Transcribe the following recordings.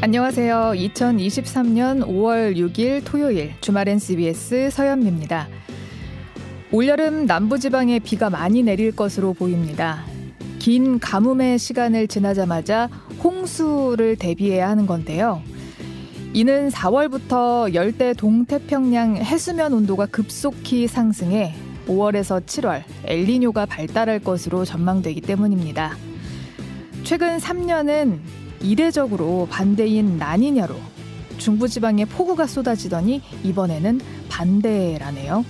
안녕하세요. 2023년 5월 6일 토요일 주말엔 CBS 서현미입니다. 올여름 남부지방에 비가 많이 내릴 것으로 보입니다. 긴 가뭄의 시간을 지나자마자 홍수를 대비해야 하는 건데요. 이는 4월부터 열대 동태평양 해수면 온도가 급속히 상승해 5월에서 7월 엘리뇨가 발달할 것으로 전망되기 때문입니다. 최근 3년은 이례적으로 반대인 나니냐로 중부지방에 폭우가 쏟아지더니 이번에는 반대라네요.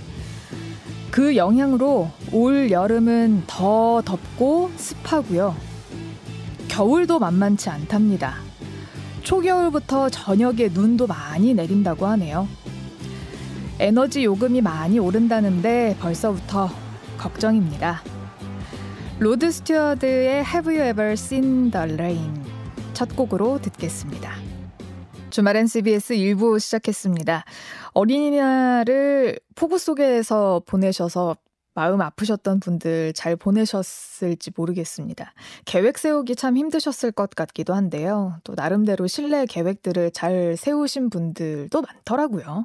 그 영향으로 올 여름은 더 덥고 습하고요. 겨울도 만만치 않답니다. 초겨울부터 저녁에 눈도 많이 내린다고 하네요. 에너지 요금이 많이 오른다는데 벌써부터 걱정입니다. 로드 스튜어트의 Have You Ever Seen the Rain 첫 곡으로 듣겠습니다. 주말엔 CBS 1부 시작했습니다. 어린이날을 폭우 속에서 보내셔서 마음 아프셨던 분들 잘 보내셨을지 모르겠습니다. 계획 세우기 참 힘드셨을 것 같기도 한데요. 또 나름대로 실내 계획들을 잘 세우신 분들도 많더라고요.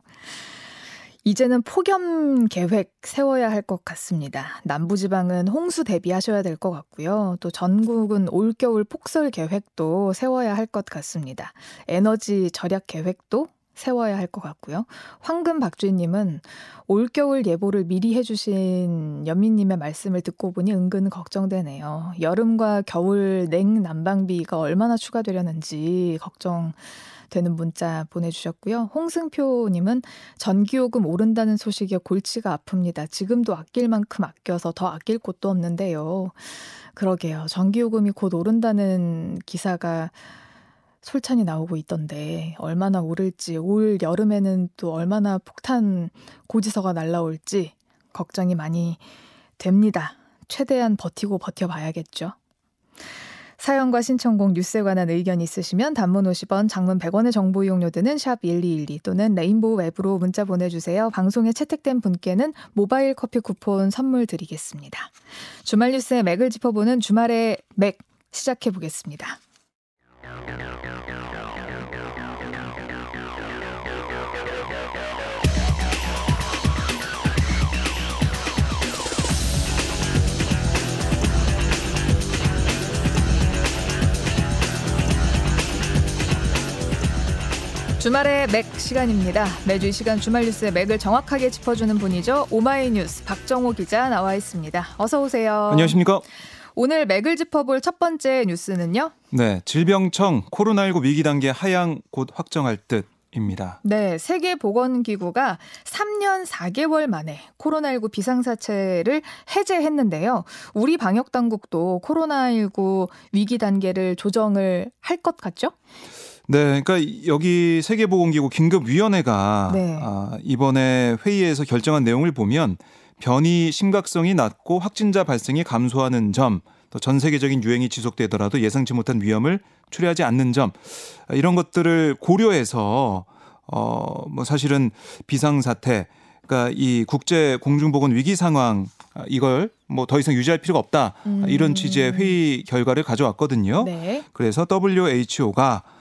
이제는 폭염 계획 세워야 할 것 같습니다. 남부지방은 홍수 대비하셔야 될 것 같고요. 또 전국은 올겨울 폭설 계획도 세워야 할 것 같습니다. 에너지 절약 계획도 세워야 할 것 같고요. 황금 박주희님은 올겨울 예보를 미리 해주신 연민님의 말씀을 듣고 보니 은근 걱정되네요. 여름과 겨울 냉 난방비가 얼마나 추가되려는지 걱정 되는 문자 보내주셨고요. 홍승표님은 전기요금 오른다는 소식에 골치가 아픕니다. 지금도 아낄 만큼 아껴서 더 아낄 곳도 없는데요. 그러게요. 전기요금이 곧 오른다는 기사가 솔찬히 나오고 있던데 얼마나 오를지 올 여름에는 또 얼마나 폭탄 고지서가 날라올지 걱정이 많이 됩니다. 최대한 버티고 버텨봐야겠죠. 사연과 신청곡 뉴스에 관한 의견 있으시면 단문 50원, 장문 100원의 정보 이용료 드는 샵 1212 또는 레인보우 웹으로 문자 보내주세요. 방송에 채택된 분께는 모바일 커피 쿠폰 선물 드리겠습니다. 주말 뉴스의 맥을 짚어보는 주말의 맥 시작해 보겠습니다. 주말의 맥 시간입니다. 매주 이 시간 주말 뉴스의 맥을 정확하게 짚어주는 분이죠. 오마이뉴스 박정호 기자 나와 있습니다. 어서 오세요. 안녕하십니까? 오늘 맥을 짚어볼 첫 번째 뉴스는요. 네, 질병청 코로나19 위기 단계 하향 곧 확정할 듯. 입니다. 네, 세계보건기구가 3년 4개월 만에 코로나19 비상사태를 해제했는데요. 우리 방역당국도 코로나19 위기 단계를 조정을 할 것 같죠? 네, 그러니까 여기 세계보건기구 긴급위원회가 네. 아, 이번에 회의에서 결정한 내용을 보면 변이 심각성이 낮고 확진자 발생이 감소하는 점, 또 전 세계적인 유행이 지속되더라도 예상치 못한 위험을 초래하지 않는 점 이런 것들을 고려해서 어 뭐 사실은 비상 사태 그러니까 이 국제 공중보건 위기 상황 이걸 뭐 더 이상 유지할 필요가 없다 음. 이런 취지의 회의 결과를 가져왔거든요. 네. 그래서 WHO가 아,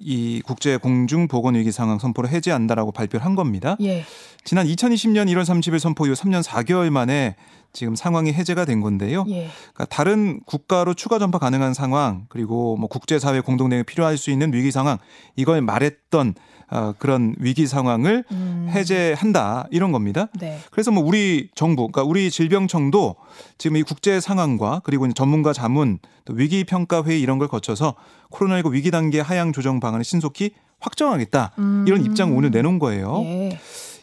이 국제 공중 보건 위기 상황 선포를 해제한다라고 발표를 한 겁니다. 예. 지난 2020년 1월 30일 선포 이후 3년 4개월 만에 지금 상황이 해제가 된 건데요. 예. 그러니까 다른 국가로 추가 전파 가능한 상황 그리고 뭐 국제사회 공동 대응이 필요할 수 있는 위기 상황 이걸 말했던 어, 그런 위기 상황을 음. 해제한다 이런 겁니다. 네. 그래서 뭐 우리 정부, 그러니까 우리 질병청도 지금 이 국제 상황과 그리고 전문가 자문 또 위기 평가 회의 이런 걸 거쳐서 코로나19 위기 단계 하향 조정 방안을 신속히 확정하겠다 음. 이런 입장을 오늘 내놓은 거예요. 예.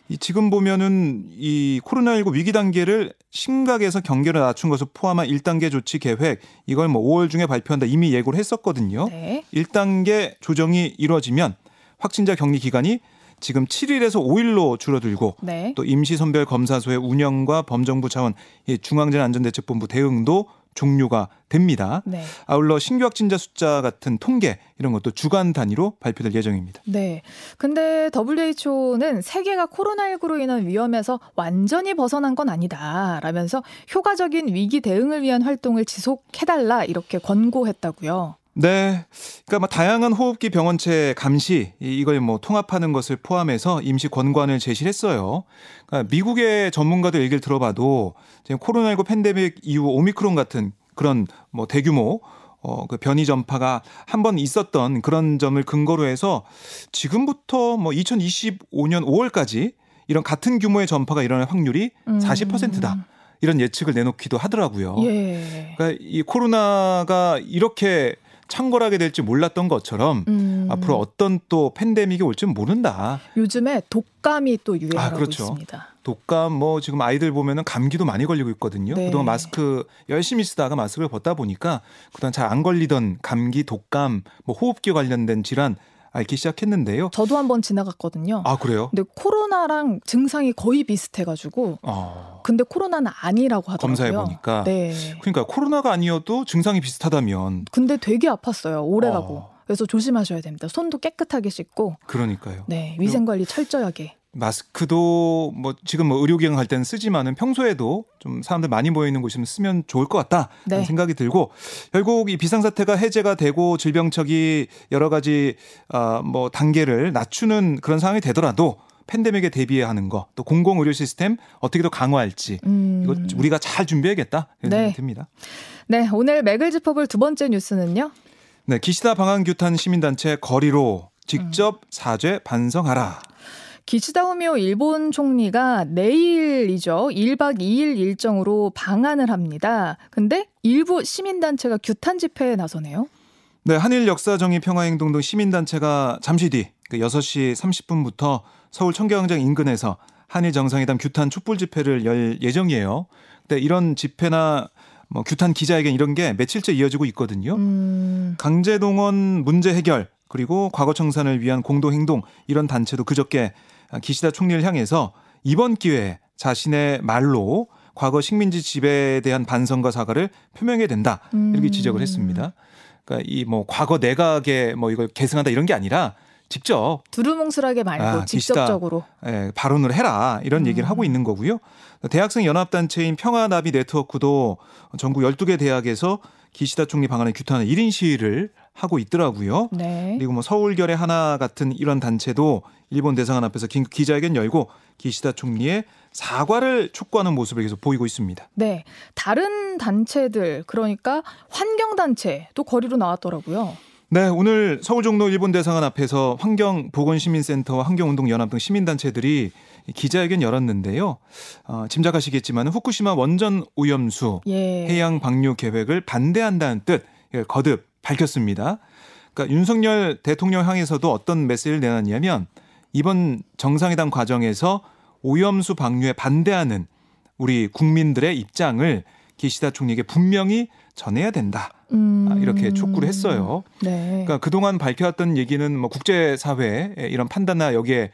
이 지금 보면은 이 코로나19 위기 단계를 심각에서 경계를 낮춘 것을 포함한 1단계 조치 계획 이걸 뭐 5월 중에 발표한다 이미 예고를 했었거든요. 네. 1단계 조정이 이루어지면 확진자 격리 기간이 지금 7일에서 5일로 줄어들고 네. 또 임시 선별 검사소의 운영과 범정부 차원 중앙재난안전대책본부 대응도 종료가 됩니다. 네. 아울러 신규 확진자 숫자 같은 통계 이런 것도 주간 단위로 발표될 예정입니다. 네. 근데 WHO는 세계가 코로나19로 인한 위험에서 완전히 벗어난 건 아니다라면서 효과적인 위기 대응을 위한 활동을 지속해달라 이렇게 권고했다고요. 네. 그러니까 뭐 다양한 호흡기 병원체 감시 이걸 뭐 통합하는 것을 포함해서 임시 권관을 제시를 했어요. 그러니까 미국의 전문가들 얘기를 들어봐도 지금 코로나19 팬데믹 이후 오미크론 같은 그런 뭐 대규모 어, 그 변이 전파가 한 번 있었던 그런 점을 근거로 해서 지금부터 뭐 2025년 5월까지 이런 같은 규모의 전파가 일어날 확률이 음. 40%다. 이런 예측을 내놓기도 하더라고요. 예. 그러니까 이 코로나가 이렇게 창궐하게 될지 몰랐던 것처럼 음. 앞으로 어떤 또 팬데믹이 올지 모른다. 요즘에 독감이 또 유행하고 아, 그렇죠. 있습니다. 독감 뭐 지금 아이들 보면은 감기도 많이 걸리고 있거든요. 네. 그동안 마스크 열심히 쓰다가 마스크를 벗다 보니까 그동안 잘 안 걸리던 감기, 독감, 뭐 호흡기 관련된 질환 앓기 시작했는데요. 저도 한번 지나갔거든요. 아 그래요? 근데 코로나랑 증상이 거의 비슷해가지고. 어. 근데 코로나는 아니라고 하더라고요. 검사해 보니까. 네. 그러니까 코로나가 아니어도 증상이 비슷하다면. 근데 되게 아팠어요. 오래가고. 어. 그래서 조심하셔야 됩니다. 손도 깨끗하게 씻고. 그러니까요. 네, 위생 관리 철저하게. 마스크도 뭐 지금 뭐 의료기관 갈 때는 쓰지만은 평소에도 좀 사람들 많이 모여 있는 곳이면 쓰면 좋을 것 같다 네. 생각이 들고 결국 이 비상사태가 해제가 되고 질병청이 여러 가지 어뭐 단계를 낮추는 그런 상황이 되더라도 팬데믹에 대비하는 거, 또 공공 의료 시스템 어떻게 더 강화할지 음. 이거 우리가 잘 준비해야겠다 이런 네. 생각이 듭니다. 네, 오늘 맥을 짚어볼 두 번째 뉴스는요. 네, 기시다 방한규탄 시민단체 거리로 직접 음. 사죄 반성하라. 기시다 후미오 일본 총리가 내일이죠. 1박 2일 일정으로 방한을 합니다. 근데 일부 시민단체가 규탄 집회에 나서네요. 네, 한일 역사 정의 평화 행동 등 시민단체가 잠시 뒤 6시 그 30분부터 서울 청계광장 인근에서 한일 정상회담 규탄 촛불 집회를 열 예정이에요. 근데 이런 집회나 뭐 규탄 기자회견 이런 게 며칠째 이어지고 있거든요. 음. 강제동원 문제 해결 그리고 과거 청산을 위한 공동 행동 이런 단체도 그저께 기시다 총리를 향해서 이번 기회에 자신의 말로 과거 식민지 지배에 대한 반성과 사과를 표명해야 된다 이렇게 지적을 했습니다. 그러니까 이 뭐 과거 내각에 뭐 이걸 계승한다 이런 게 아니라 직접 두루뭉술하게 말고 아, 직접적으로 예, 발언을 해라 이런 음. 얘기를 하고 있는 거고요. 대학생 연합단체인 평화나비 네트워크도 전국 12개 대학에서 기시다 총리 방안을 규탄하는 1인 시위를 하고 있더라고요. 네. 그리고 뭐 서울결의 하나 같은 이런 단체도 일본 대사관 앞에서 긴급 기자회견 열고 기시다 총리의 사과를 촉구하는 모습을 계속 보이고 있습니다. 네. 다른 단체들 그러니까 환경 단체도 거리로 나왔더라고요. 네, 오늘 서울 종로 일본 대사관 앞에서 환경 보건 시민센터와 환경운동 연합 등 시민 단체들이 기자회견 열었는데요. 어, 짐작하시겠지만 후쿠시마 원전 오염수 예. 해양 방류 계획을 반대한다는 뜻 거듭 밝혔습니다. 그러니까 윤석열 대통령 향해서도 어떤 메시지를 내놨냐면 이번 정상회담 과정에서 오염수 방류에 반대하는 우리 국민들의 입장을 기시다 총리에게 분명히 전해야 된다. 음. 아, 이렇게 촉구를 했어요. 네. 그러니까 그동안 밝혀왔던 얘기는 뭐 국제사회의 이런 판단나 여기에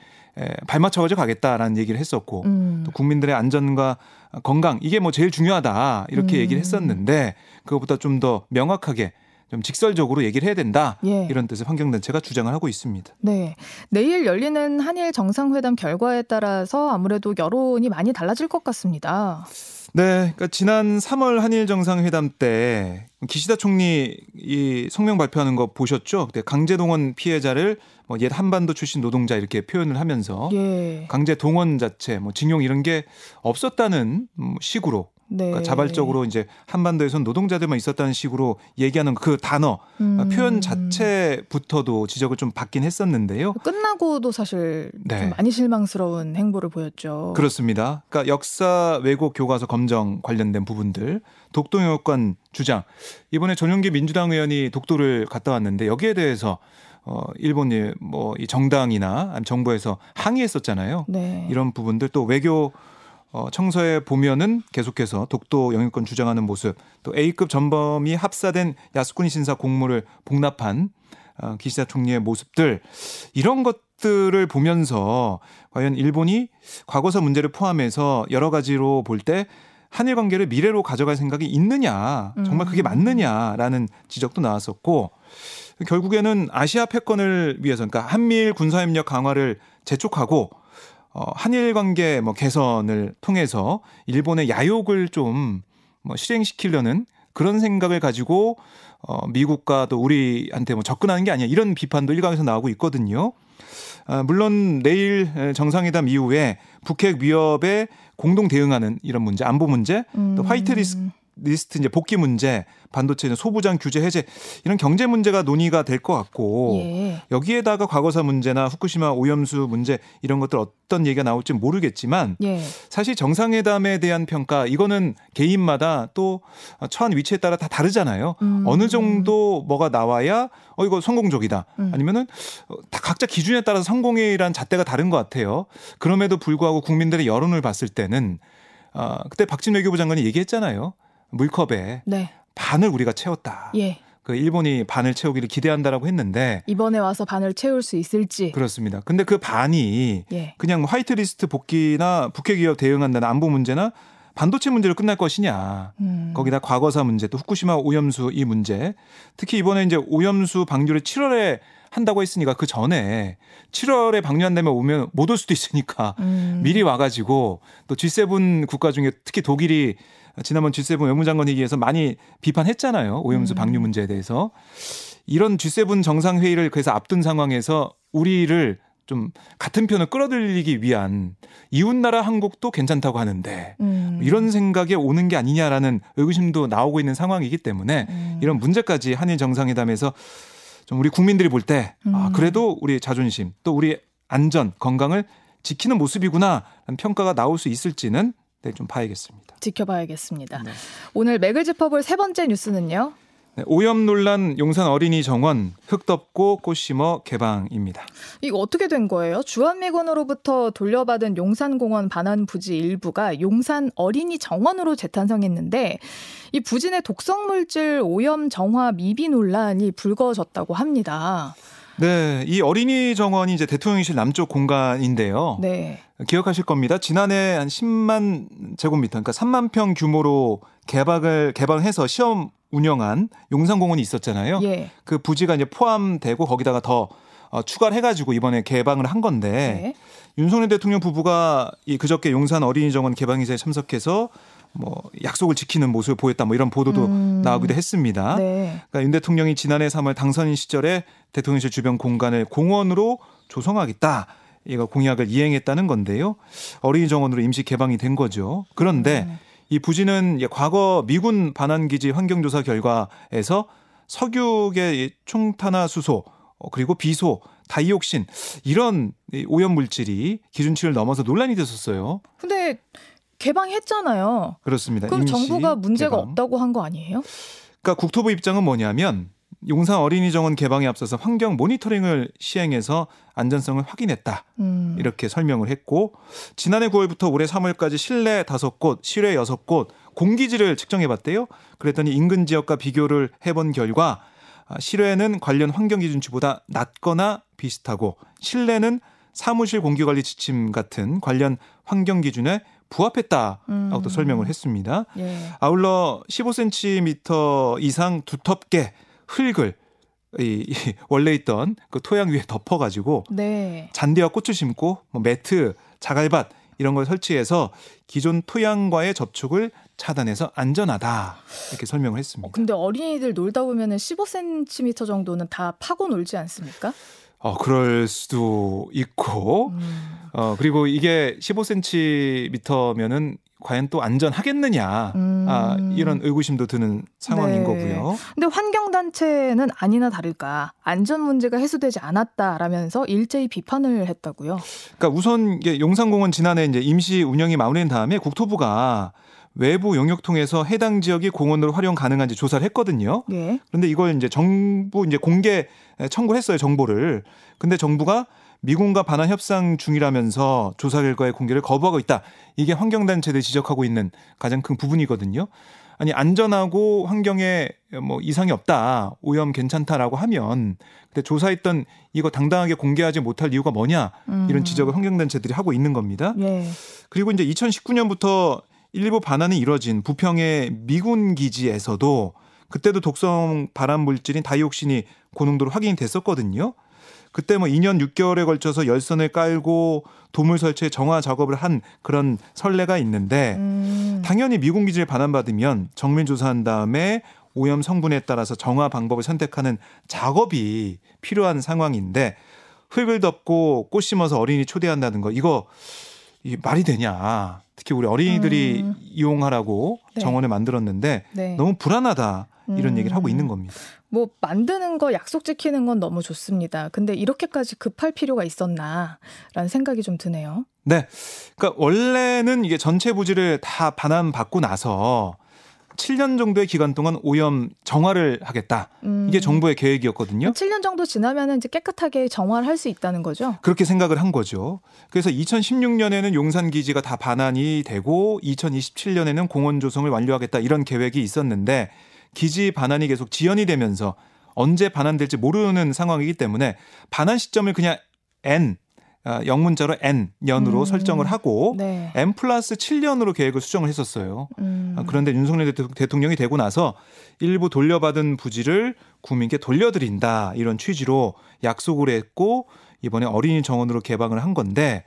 발맞춰가지고 가겠다라는 얘기를 했었고 음. 또 국민들의 안전과 건강 이게 뭐 제일 중요하다 이렇게 음. 얘기를 했었는데 그것보다 좀 더 명확하게 좀 직설적으로 얘기를 해야 된다 예. 이런 뜻의 환경단체가 주장을 하고 있습니다. 네, 내일 열리는 한일 정상회담 결과에 따라서 아무래도 여론이 많이 달라질 것 같습니다. 네, 그러니까 지난 3월 한일 정상회담 때 기시다 총리 이 성명 발표하는 거 보셨죠? 그때 강제 동원 피해자를 뭐 옛 한반도 출신 노동자 이렇게 표현을 하면서 예. 강제 동원 자체 뭐 징용 이런 게 없었다는 식으로 네. 그러니까 자발적으로 이제 한반도에선 노동자들만 있었다는 식으로 얘기하는 그 단어 음. 표현 자체부터도 지적을 좀 받긴 했었는데요. 끝나고도 사실 네. 좀 많이 실망스러운 행보를 보였죠. 그렇습니다. 그러니까 역사 왜곡 교과서 검정 관련된 부분들 독도 영역관 주장 이번에 전용기 민주당 의원이 독도를 갔다 왔는데 여기에 대해서 어 일본이 뭐 이 정당이나 정부에서 항의했었잖아요. 네. 이런 부분들 또 외교 어, 청서에 보면은 계속해서 독도 영유권 주장하는 모습, 또 A급 전범이 합사된 야스쿠니 신사 공무를 복납한 어, 기시다 총리의 모습들 이런 것들을 보면서 과연 일본이 과거사 문제를 포함해서 여러 가지로 볼 때 한일 관계를 미래로 가져갈 생각이 있느냐, 정말 그게 음. 맞느냐라는 지적도 나왔었고 결국에는 아시아 패권을 위해서 그러니까 한미일 군사협력 강화를 재촉하고 어, 한일 관계 뭐 개선을 통해서 일본의 야욕을 좀 뭐 실행시키려는 그런 생각을 가지고 어, 미국과 또 우리한테 뭐 접근하는 게 아니야 이런 비판도 일각에서 나오고 있거든요. 아, 물론 내일 정상회담 이후에 북핵 위협에 공동 대응하는 이런 문제, 안보 문제, 또 화이트 리스트 음. 리스트 이제 복귀 문제, 반도체 소부장 규제 해제 이런 경제 문제가 논의가 될 것 같고 예. 여기에다가 과거사 문제나 후쿠시마 오염수 문제 이런 것들 어떤 얘기가 나올지 모르겠지만 예. 사실 정상회담에 대한 평가 이거는 개인마다 또 처한 위치에 따라 다 다르잖아요. 음. 어느 정도 뭐가 나와야 어 이거 성공적이다. 음. 아니면은 다 각자 기준에 따라서 성공이란 잣대가 다른 것 같아요. 그럼에도 불구하고 국민들의 여론을 봤을 때는 아, 그때 박진 외교부 장관이 얘기했잖아요. 물컵에 네. 반을 우리가 채웠다. 예. 그 일본이 반을 채우기를 기대한다라고 했는데 이번에 와서 반을 채울 수 있을지 그렇습니다. 근데 그 반이 예. 그냥 화이트리스트 복귀나 북핵 위협 대응한다는 안보 문제나 반도체 문제로 끝날 것이냐. 음. 거기다 과거사 문제 또 후쿠시마 오염수 이 문제. 특히 이번에 이제 오염수 방류를 7월에 한다고 했으니까 그 전에 7월에 방류한다면 오면 못 올 수도 있으니까 음. 미리 와가지고 또 G7 국가 중에 특히 독일이 지난번 G7 외무장관 회의에서 많이 비판했잖아요. 오염수 음. 방류 문제에 대해서. 이런 G7 정상회의를 그래서 앞둔 상황에서 우리를 좀 같은 편을 끌어들이기 위한 이웃 나라 한국도 괜찮다고 하는데 음. 이런 생각에 오는 게 아니냐라는 의구심도 나오고 있는 상황이기 때문에 음. 이런 문제까지 한일 정상회담에서 좀 우리 국민들이 볼때 아, 음. 그래도 우리 자존심 또 우리 안전 건강을 지키는 모습이구나 라는 평가가 나올 수 있을지는 네, 좀 봐야겠습니다. 지켜봐야겠습니다. 네. 오늘 맥을 짚어볼 세 번째 뉴스는요. 네, 오염 논란 용산 어린이 정원 흙 덮고 꽃 심어 개방입니다. 이거 어떻게 된 거예요? 주한미군으로부터 돌려받은 용산공원 반환 부지 일부가 용산 어린이 정원으로 재탄생했는데 이 부진의 독성 물질 오염 정화 미비 논란이 불거졌다고 합니다. 네, 이 어린이 정원이 이제 대통령실 남쪽 공간인데요. 네. 기억하실 겁니다. 지난해 한 10만 제곱미터, 그러니까 3만 평 규모로 개방을 개방해서 시험 운영한 용산공원이 있었잖아요. 예. 그 부지가 이제 포함되고 거기다가 더 어, 추가를 해가지고 이번에 개방을 한 건데 네. 윤석열 대통령 부부가 이 그저께 용산 어린이정원 개방이사에 참석해서 뭐 약속을 지키는 모습을 보였다 뭐 이런 보도도 음. 나오기도 했습니다. 네. 그러니까 윤 대통령이 지난해 3월 당선인 시절에 대통령실 주변 공간을 공원으로 조성하겠다. 이거 공약을 이행했다는 건데요. 어린이 정원으로 임시 개방이 된 거죠. 그런데 음. 이 부지는 과거 미군 반환기지 환경조사 결과에서 석유의 총탄화 수소 어, 그리고 비소, 다이옥신 이런 오염 물질이 기준치를 넘어서 논란이 됐었어요. 근데 개방했잖아요. 그렇습니다. 그럼 정부가 문제가 개방. 없다고 한 거 아니에요? 그러니까 국토부 입장은 뭐냐면 용산 어린이 정원 개방에 앞서서 환경 모니터링을 시행해서 안전성을 확인했다. 음. 이렇게 설명을 했고 지난해 9월부터 올해 3월까지 실내 5곳, 실외 6곳 공기질을 측정해 봤대요. 그랬더니 인근 지역과 비교를 해본 결과 아, 실외는 관련 환경 기준치보다 낮거나 비슷하고 실내는 사무실 공기관리 지침 같은 관련 환경 기준에 부합했다라고 음. 또 설명을 했습니다. 예. 아울러 15cm 이상 두텁게 흙을 이, 이 원래 있던 그 토양 위에 덮어가지고 네. 잔디와 꽃을 심고 뭐 매트, 자갈밭 이런 걸 설치해서 기존 토양과의 접촉을 차단해서 안전하다 이렇게 설명을 했습니다. 어, 근데 어린이들 놀다 보면은 15cm 정도는 다 파고 놀지 않습니까? 어, 그럴 수도 있고, 음. 어, 그리고 이게 15cm면은 과연 또 안전하겠느냐 음. 아, 이런 의구심도 드는 상황인 네. 거고요. 근데 환경단체는 아니나 다를까 안전 문제가 해소되지 않았다라면서 일제히 비판을 했다고요. 그러니까 우선 이게 용산공원 지난해 이제 임시 운영이 마무리된 다음에 국토부가 외부 용역 통해서 해당 지역이 공원으로 활용 가능한지 조사를 했거든요. 네. 그런데 이걸 이제 정부 이제 공개 청구를 했어요 정보를. 근데 정부가 미군과 반환 협상 중이라면서 조사 결과의 공개를 거부하고 있다. 이게 환경단체들이 지적하고 있는 가장 큰 부분이거든요. 아니 안전하고 환경에 뭐 이상이 없다 오염 괜찮다라고 하면 근데 조사했던 이거 당당하게 공개하지 못할 이유가 뭐냐 이런 음. 지적을 환경단체들이 하고 있는 겁니다. 예. 그리고 이제 2019년부터 일부 반환이 이뤄진 부평의 미군 기지에서도 그때도 독성 발암 물질인 다이옥신이 고농도로 확인이 됐었거든요. 그때 뭐 2년 6개월에 걸쳐서 열선을 깔고 도물 설치에 정화 작업을 한 그런 선례가 있는데 음. 당연히 미군 기지를 반환받으면 정밀 조사한 다음에 오염 성분에 따라서 정화 방법을 선택하는 작업이 필요한 상황인데 흙을 덮고 꽃 심어서 어린이 초대한다는 거 이거 이 말이 되냐? 특히 우리 어린이들이 음. 이용하라고 네. 정원을 만들었는데 네. 너무 불안하다 이런 음. 얘기를 하고 있는 겁니다. 뭐 만드는 거 약속 지키는 건 너무 좋습니다. 근데 이렇게까지 급할 필요가 있었나라는 생각이 좀 드네요. 네. 그러니까 원래는 이게 전체 부지를 다 반환받고 나서 7년 정도의 기간 동안 오염 정화를 하겠다. 음. 이게 정부의 계획이었거든요. 7년 정도 지나면 이제 깨끗하게 정화를 할 수 있다는 거죠. 그렇게 생각을 한 거죠. 그래서 2016년에는 용산 기지가 다 반환이 되고 2027년에는 공원 조성을 완료하겠다 이런 계획이 있었는데 기지 반환이 계속 지연이 되면서 언제 반환될지 모르는 상황이기 때문에 반환 시점을 그냥 N 어, 영문자로 N 년으로 음. 설정을 하고 네. N 플러스 7년으로 계획을 수정을 했었어요. 음. 어, 그런데 윤석열 대통령이 되고 나서 일부 돌려받은 부지를 국민께 돌려드린다 이런 취지로 약속을 했고 이번에 어린이 정원으로 개방을 한 건데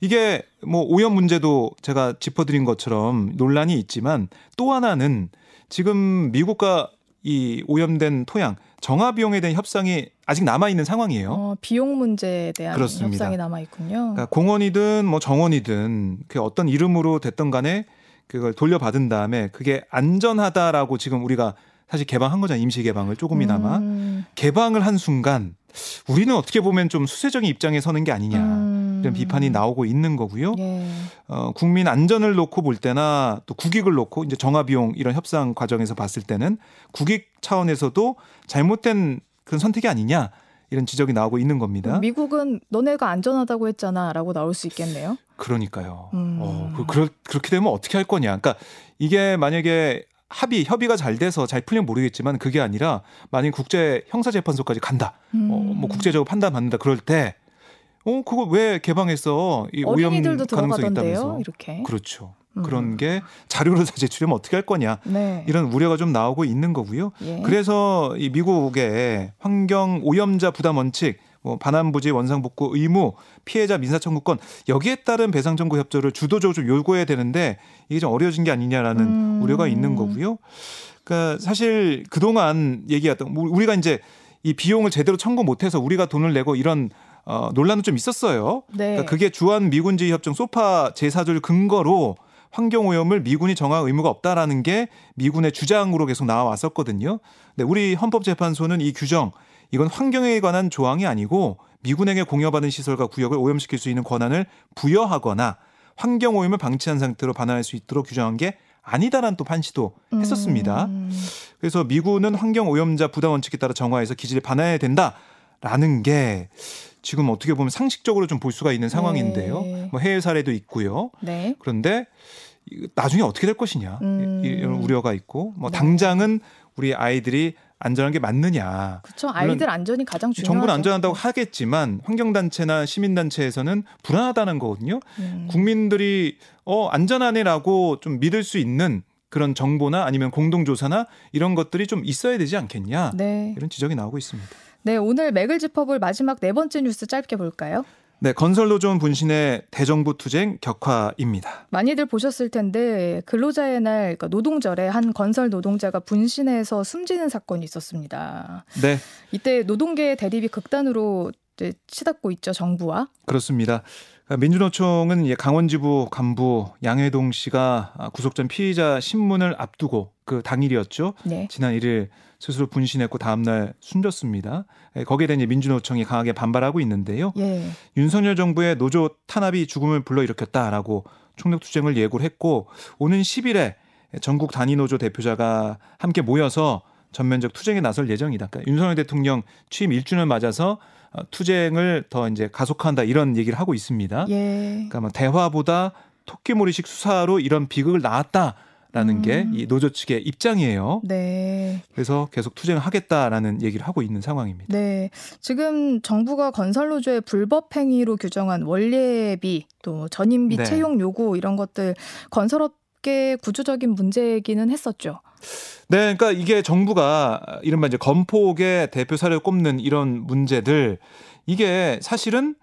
이게 뭐 오염 문제도 제가 짚어드린 것처럼 논란이 있지만 또 하나는 지금 미국과 이 오염된 토양 정화 비용에 대한 협상이 아직 남아 있는 상황이에요. 어, 비용 문제에 대한 그렇습니다. 협상이 남아 있군요. 그러니까 공원이든 뭐 정원이든 그 어떤 이름으로 됐던 간에 그걸 돌려받은 다음에 그게 안전하다라고 지금 우리가 사실 개방한 거잖아요. 임시 개방을 조금이나마 음. 개방을 한 순간 우리는 어떻게 보면 좀 수세적인 입장에 서는 게 아니냐 음. 이런 비판이 나오고 있는 거고요. 예. 어, 국민 안전을 놓고 볼 때나 또 국익을 놓고 이제 정화 비용 이런 협상 과정에서 봤을 때는 국익 차원에서도 잘못된 그런 선택이 아니냐 이런 지적이 나오고 있는 겁니다. 미국은 너네가 안전하다고 했잖아라고 나올 수 있겠네요. 그러니까요. 음. 어, 그, 그렇, 그렇게 되면 어떻게 할 거냐. 그러니까 이게 만약에 합의 협의가 잘 돼서 잘 풀리면 모르겠지만 그게 아니라 만약 국제 형사재판소까지 간다. 음. 어, 뭐 국제적으로 판단 받는다. 그럴 때 어, 그거 왜 개방했어? 이 오염 가능성이 있다면서. 이렇게. 그렇죠. 음. 그런 게 자료로 다 제출하면 어떻게 할 거냐. 네. 이런 우려가 좀 나오고 있는 거고요. 예. 그래서 이 미국의 환경 오염자 부담 원칙 뭐 반환부지 원상복구 의무 피해자 민사청구권 여기에 따른 배상 청구 협조를 주도적으로 좀 요구해야 되는데 이게 좀 어려워진 게 아니냐라는 음. 우려가 있는 거고요. 그러니까 사실 그동안 얘기했던 우리가 이제 이 비용을 제대로 청구 못해서 우리가 돈을 내고 이런 어, 논란은 좀 있었어요. 네. 그러니까 그게 주한 미군지 협정 소파 제사조를 근거로 환경 오염을 미군이 정할 의무가 없다라는 게 미군의 주장으로 계속 나와왔었거든요. 근데 우리 헌법재판소는 이 규정 이건 환경에 관한 조항이 아니고 미군에게 공여받은 시설과 구역을 오염시킬 수 있는 권한을 부여하거나 환경 오염을 방치한 상태로 반환할 수 있도록 규정한 게 아니다라는 또 판시도 했었습니다. 음. 그래서 미군은 환경 오염자 부담 원칙에 따라 정화해서 기지를 반환해야 된다라는 게 지금 어떻게 보면 상식적으로 좀 볼 수가 있는 상황인데요. 네. 뭐 해외 사례도 있고요. 네. 그런데 나중에 어떻게 될 것이냐 음. 이런 우려가 있고 뭐 네. 당장은 우리 아이들이 안전한 게 맞느냐. 그렇죠. 아이들 안전이 가장 중요하죠. 정부는 안전한다고 하겠지만 환경단체나 시민단체에서는 불안하다는 거거든요. 음. 국민들이 어 안전하네라고 좀 믿을 수 있는 그런 정보나 아니면 공동조사나 이런 것들이 좀 있어야 되지 않겠냐. 네. 이런 지적이 나오고 있습니다. 네, 오늘 맥을 짚어볼 마지막 네 번째 뉴스 짧게 볼까요? 네, 건설노조원 분신의 대정부 투쟁 격화입니다. 많이들 보셨을 텐데 근로자의 날 그러니까 노동절에 한 건설 노동자가 분신해서 숨지는 사건이 있었습니다. 네. 이때 노동계의 대립이 극단으로 치닫고 있죠, 정부와. 그렇습니다. 민주노총은 강원지부 간부 양해동 씨가 구속된 피의자 신문을 앞두고 그 당일이었죠. 네. 지난 1일 스스로 분신했고 다음날 숨졌습니다. 예, 거기에 대한 민주노총이 강하게 반발하고 있는데요. 예. 윤석열 정부의 노조 탄압이 죽음을 불러일으켰다라고 총력 투쟁을 예고를 했고 오는 10일에 전국 단위 노조 대표자가 함께 모여서 전면적 투쟁에 나설 예정이다. 그러니까 윤석열 대통령 취임 1주년 맞아서 어, 투쟁을 더 이제 가속한다 이런 얘기를 하고 있습니다. 예. 그러니까 뭐 대화보다 토끼몰이식 수사로 이런 비극을 낳았다. 라는 음. 게이 노조 측의 입장이에요. 네. 그래서 계속 투쟁을 하겠다라는 얘기를 하고 있는 상황입니다. 네. 지금 정부가 건설 노조의 불법 행위로 규정한 원례비 또 전임비 네. 채용 요구 이런 것들 건설업 꽤 구조적인 문제이기는 했었죠. 네, 그러니까 이게 정부가 이른바 이제 건폭의 대표 사례를 꼽는 이런 문제들 이게 사실은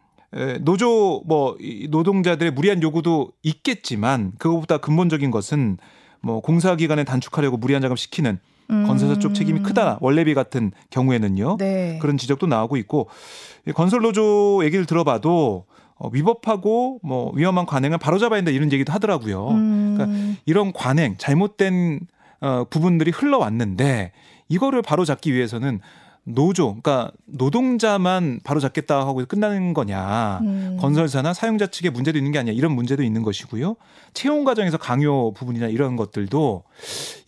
노조 뭐 노동자들의 무리한 요구도 있겠지만 그것보다 근본적인 것은 뭐 공사 기간을 단축하려고 무리한 작업 시키는 음. 건설사 쪽 책임이 크다. 원래비 같은 경우에는요. 네. 그런 지적도 나오고 있고 건설 노조 얘기를 들어봐도 어, 위법하고 뭐 위험한 관행을 바로잡아야 된다 이런 얘기도 하더라고요. 음. 그러니까 이런 관행 잘못된 어, 부분들이 흘러왔는데 이거를 바로잡기 위해서는 노조, 그러니까 노동자만 바로 잡겠다 하고 끝나는 거냐. 음. 건설사나 사용자 측의 문제도 있는 게 아니야. 이런 문제도 있는 것이고요. 채용 과정에서 강요 부분이나 이런 것들도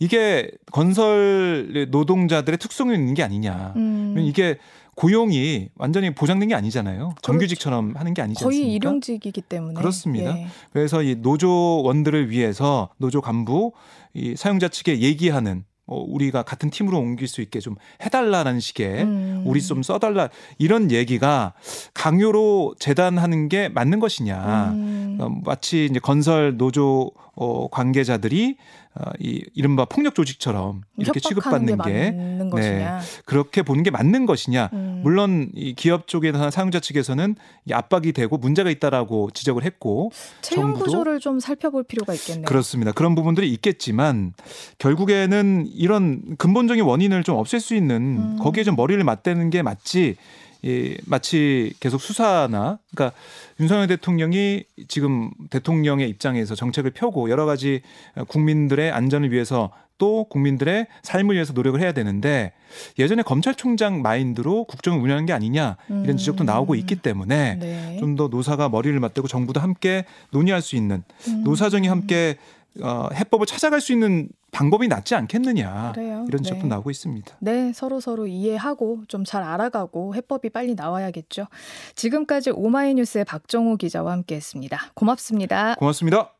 이게 건설 노동자들의 특성이 있는 게 아니냐. 음. 이게 고용이 완전히 보장된 게 아니잖아요. 정규직처럼 하는 게 아니지 않습니까? 거의 일용직이기 때문에. 그렇습니다. 예. 그래서 이 노조원들을 위해서 노조 간부 이 사용자 측에 얘기하는 뭐 우리가 같은 팀으로 옮길 수 있게 좀 해달라는 식의 음. 우리 좀 써달라 이런 얘기가 강요로 재단하는 게 맞는 것이냐 음. 어, 마치 이제 건설 노조 어, 관계자들이 어, 이 이른바 폭력 조직처럼 이렇게 취급받는 게, 게 네, 그렇게 보는 게 맞는 것이냐. 음. 물론 이 기업 쪽에나 사용자 측에서는 이 압박이 되고 문제가 있다라고 지적을 했고 채용 구조를 좀 살펴볼 필요가 있겠네요. 그렇습니다. 그런 부분들이 있겠지만 결국에는 이런 근본적인 원인을 좀 없앨 수 있는 음. 거기에 좀 머리를 맞대는 게 맞지. 이 마치 계속 수사나 그러니까 윤석열 대통령이 지금 대통령의 입장에서 정책을 펴고 여러 가지 국민들의 안전을 위해서 또 국민들의 삶을 위해서 노력을 해야 되는데 예전에 검찰총장 마인드로 국정을 운영하는 게 아니냐 이런 지적도 나오고 있기 때문에 네. 좀더 노사가 머리를 맞대고 정부도 함께 논의할 수 있는 음. 노사정이 함께 어, 해법을 찾아갈 수 있는 방법이 낫지 않겠느냐 그래요. 이런 네. 나오고 있습니다. 네, 서로 서로 이해하고 좀 잘 알아가고 해법이 빨리 나와야겠죠. 지금까지 오마이뉴스의 박정호 기자와 함께했습니다. 고맙습니다. 고맙습니다.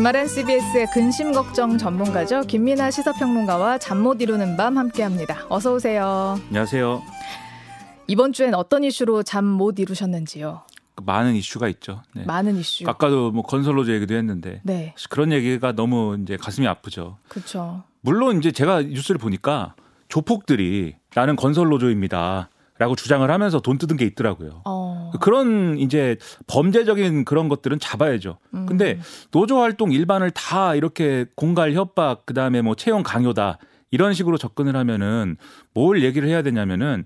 주말엔 CBS의 근심 걱정 전문가죠. 김민아 시사평론가와 잠 못 이루는 밤 함께합니다. 어서 오세요. 안녕하세요. 이번 주엔 어떤 이슈로 잠 못 이루셨는지요? 많은 이슈가 있죠. 네. 많은 이슈. 아까도 뭐 건설로제 얘기도 했는데 네. 그런 얘기가 너무 이제 가슴이 아프죠. 그렇죠. 물론 이제 제가 뉴스를 보니까 조폭들이 나는 건설로조입니다. 라고 주장을 하면서 돈 뜯은 게 있더라고요. 어. 그런 이제 범죄적인 그런 것들은 잡아야죠. 음. 근데 노조 활동 일반을 다 이렇게 공갈 협박 그다음에 뭐 채용 강요다 이런 식으로 접근을 하면은 뭘 얘기를 해야 되냐면은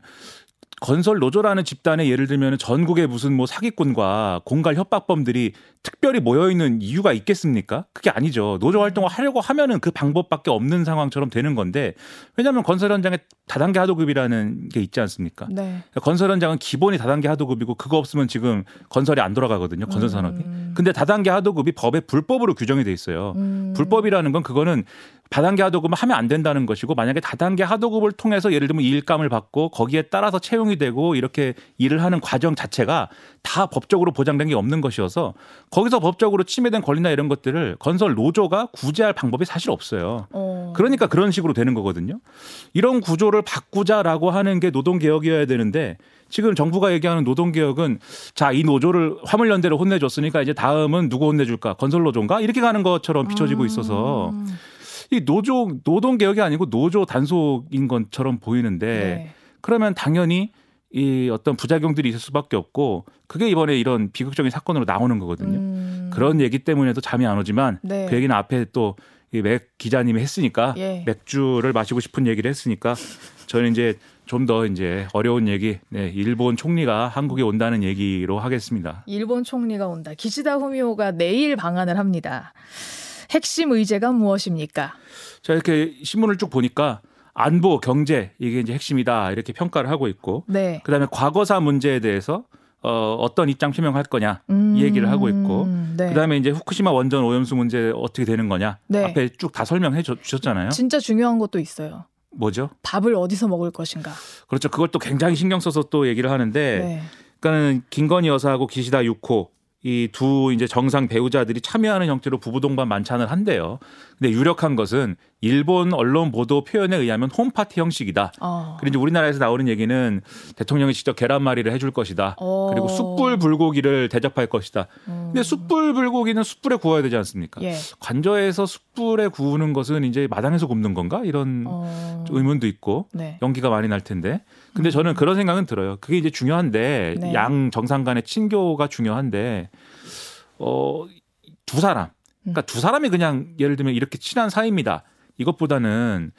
건설 노조라는 집단에 예를 들면 전국에 무슨 뭐 사기꾼과 공갈 협박범들이 특별히 모여 있는 이유가 있겠습니까? 그게 아니죠. 노조 활동을 하려고 하면은 그 방법밖에 없는 상황처럼 되는 건데 왜냐하면 건설 현장에 다단계 하도급이라는 게 있지 않습니까? 네. 그러니까 건설 현장은 기본이 다단계 하도급이고 그거 없으면 지금 건설이 안 돌아가거든요. 건설 산업이. 음. 근데 다단계 하도급이 법에 불법으로 규정이 돼 있어요. 음. 불법이라는 건 그거는 다단계 하도급을 하면 안 된다는 것이고 만약에 다단계 하도급을 통해서 예를 들면 일감을 받고 거기에 따라서 채용이 되고 이렇게 일을 하는 과정 자체가 다 법적으로 보장된 게 없는 것이어서 거기서 법적으로 침해된 권리나 이런 것들을 건설 노조가 구제할 방법이 사실 없어요. 어. 그러니까 그런 식으로 되는 거거든요. 이런 구조를 바꾸자라고 하는 게 노동개혁이어야 되는데 지금 정부가 얘기하는 노동개혁은 자, 이 노조를 화물연대를 혼내줬으니까 이제 다음은 누구 혼내줄까? 건설노조인가? 이렇게 가는 것처럼 비춰지고 있어서 음. 이 노조, 노동개혁이 아니고 노조 단속인 것처럼 보이는데 네. 그러면 당연히 이 어떤 부작용들이 있을 수밖에 없고 그게 이번에 이런 비극적인 사건으로 나오는 거거든요. 음. 그런 얘기 때문에도 잠이 안 오지만 네. 그 얘기는 앞에 또이맥 기자님이 했으니까 예. 맥주를 마시고 싶은 얘기를 했으니까 저는 이제 좀 더 이제 어려운 얘기, 네, 일본 총리가 한국에 온다는 얘기로 하겠습니다. 일본 총리가 온다. 기시다 후미오가 내일 방한을 합니다. 핵심 의제가 무엇입니까? 자, 이렇게 신문을 쭉 보니까 안보, 경제 이게 이제 핵심이다 이렇게 평가를 하고 있고, 네. 그다음에 과거사 문제에 대해서 어, 어떤 입장 표명할 거냐 음, 이 얘기를 하고 있고, 네. 그다음에 이제 후쿠시마 원전 오염수 문제 어떻게 되는 거냐 네. 앞에 쭉 다 설명해 주셨잖아요. 진짜 중요한 것도 있어요. 뭐죠? 밥을 어디서 먹을 것인가. 그렇죠. 그걸 또 굉장히 신경 써서 또 얘기를 하는데, 네. 그러니까는 김건희 여사하고 기시다 6호 이 두 이제 정상 배우자들이 참여하는 형태로 부부 동반 만찬을 한대요. 근데 유력한 것은 일본 언론 보도 표현에 의하면 홈파티 형식이다. 어. 그리고 이제 우리나라에서 나오는 얘기는 대통령이 직접 계란말이를 해줄 것이다. 어. 그리고 숯불 불고기를 대접할 것이다. 음. 근데 숯불 불고기는 숯불에 구워야 되지 않습니까? 예. 관저에서 숯불에 구우는 것은 이제 마당에서 굽는 건가? 이런 어. 의문도 있고 네. 연기가 많이 날 텐데. 근데 음. 저는 그런 생각은 들어요. 그게 이제 중요한데 네. 양 정상 간의 친교가 중요한데 어두 사람 그러니까 두 사람이 그냥 예를 들면 이렇게 친한 사이입니다. 이것보다는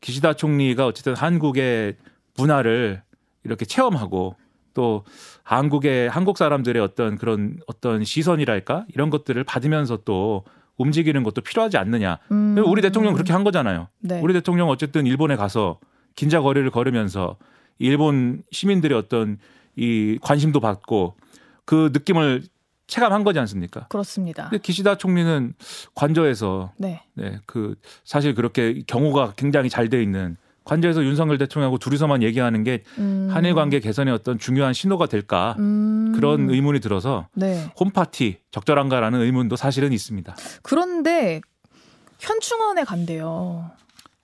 기시다 총리가 어쨌든 한국의 문화를 이렇게 체험하고 또 한국의 한국 사람들의 어떤 그런 어떤 시선이랄까 이런 것들을 받으면서 또 움직이는 것도 필요하지 않느냐. 음. 우리 대통령 그렇게 한 거잖아요. 네. 우리 대통령 어쨌든 일본에 가서 긴자 거리를 걸으면서 일본 시민들의 어떤 이 관심도 받고 그 느낌을 체감한 거지 않습니까? 그렇습니다. 근데 기시다 총리는 관저에서 네. 네, 그 사실 그렇게 경호가 굉장히 잘 돼 있는 관저에서 윤석열 대통령하고 둘이서만 얘기하는 게 음. 한일 관계 개선의 어떤 중요한 신호가 될까 음. 그런 의문이 들어서 네. 홈파티 적절한가라는 의문도 사실은 있습니다. 그런데 현충원에 간대요.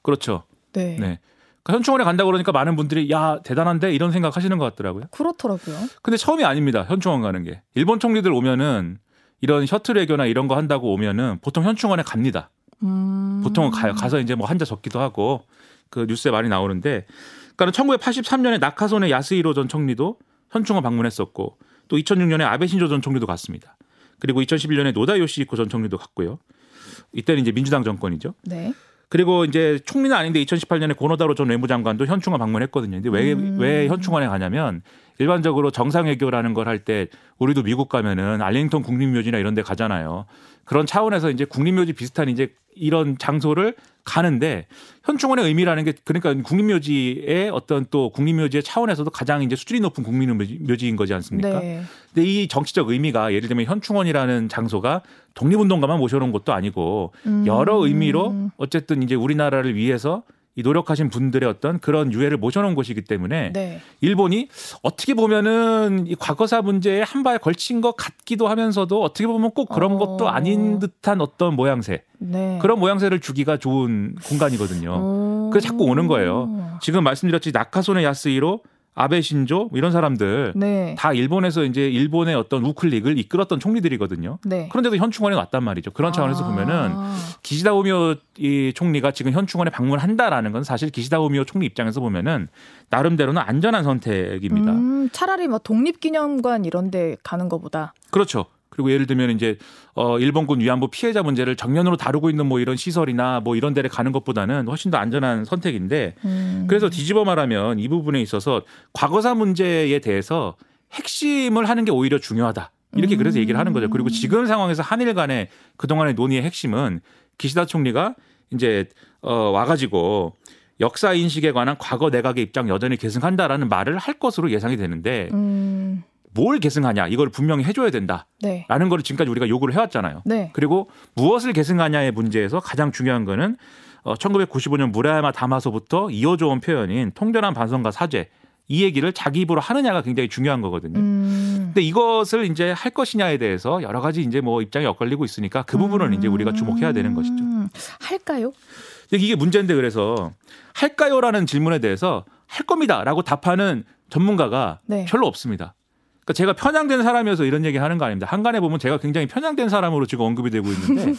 그렇죠. 네. 네. 그러니까 현충원에 간다고 그러니까 많은 분들이 야 대단한데 이런 생각 하시는 것 같더라고요. 그렇더라고요. 근데 처음이 아닙니다. 현충원 가는 게 일본 총리들 오면은 이런 셔틀 외교나 이런 거 한다고 오면은 보통 현충원에 갑니다. 음... 보통은 가요. 가서 이제 뭐 한자 적기도 하고 그 뉴스에 많이 나오는데 그러니까 1983년에 나카소네 야스히로 전 총리도 현충원 방문했었고 또 2006년에 아베 신조 전 총리도 갔습니다. 그리고 2011년에 노다 요시히코 전 총리도 갔고요. 이때는 이제 민주당 정권이죠. 네. 그리고 이제 총리는 아닌데 2018년에 고노다로 전 외무장관도 현충원 방문했거든요. 근데 왜, 음. 왜 현충원에 가냐면 일반적으로 정상외교라는 걸 할 때 우리도 미국 가면은 알링턴 국립묘지나 이런 데 가잖아요. 그런 차원에서 이제 국립묘지 비슷한 이제 이런 장소를 가는데 현충원의 의미라는 게 그러니까 국립묘지의 어떤 또 국립묘지의 차원에서도 가장 이제 수준이 높은 국립묘지인 거지 않습니까? 네. 근데 이 정치적 의미가 예를 들면 현충원이라는 장소가 독립운동가만 모셔놓은 것도 아니고 음. 여러 의미로 어쨌든 이제 우리나라를 위해서 이 노력하신 분들의 어떤 그런 유해를 모셔놓은 곳이기 때문에 네. 일본이 어떻게 보면은 이 과거사 문제에 한 발 걸친 것 같기도 하면서도 어떻게 보면 꼭 그런 어. 것도 아닌 듯한 어떤 모양새 네. 그런 모양새를 주기가 좋은 공간이거든요. 어. 그래서 자꾸 오는 거예요. 지금 말씀드렸지 나카소네 야스이로 아베 신조 뭐 이런 사람들 네. 다 일본에서 이제 일본의 어떤 우클릭을 이끌었던 총리들이거든요. 네. 그런데도 현충원에 왔단 말이죠. 그런 차원에서 아. 보면은 기시다 오미오 이 총리가 지금 현충원에 방문한다라는 건 사실 기시다 오미오 총리 입장에서 보면은 나름대로는 안전한 선택입니다. 음, 차라리 뭐 독립기념관 이런 데 가는 것보다 그렇죠. 그리고 예를 들면 이제 어 일본군 위안부 피해자 문제를 정면으로 다루고 있는 뭐 이런 시설이나 뭐 이런 데를 가는 것보다는 훨씬 더 안전한 선택인데 음. 그래서 뒤집어 말하면 이 부분에 있어서 과거사 문제에 대해서 핵심을 하는 게 오히려 중요하다. 이렇게 그래서 얘기를 하는 거죠. 그리고 지금 상황에서 한일 간의 그동안의 논의의 핵심은 기시다 총리가 이제 어 와가지고 역사 인식에 관한 과거 내각의 입장 여전히 계승한다라는 말을 할 것으로 예상이 되는데 음. 뭘 계승하냐 이걸 분명히 해줘야 된다라는 네. 거를 지금까지 우리가 요구를 해왔잖아요. 네. 그리고 무엇을 계승하냐의 문제에서 가장 중요한 거는 어, 1995년 무라야마 담화서부터 이어져 온 표현인 통전한 반성과 사죄 이 얘기를 자기 입으로 하느냐가 굉장히 중요한 거거든요. 음. 근데 이것을 이제 할 것이냐에 대해서 여러 가지 이제 뭐 입장이 엇갈리고 있으니까 그 부분은 음. 이제 우리가 주목해야 되는 것이죠. 할까요? 이게 문제인데 그래서 할까요라는 질문에 대해서 할 겁니다라고 답하는 전문가가 네. 별로 없습니다. 그러니까 제가 편향된 사람이어서 이런 얘기 하는 거 아닙니다. 한간에 보면 제가 굉장히 편향된 사람으로 지금 언급이 되고 있는데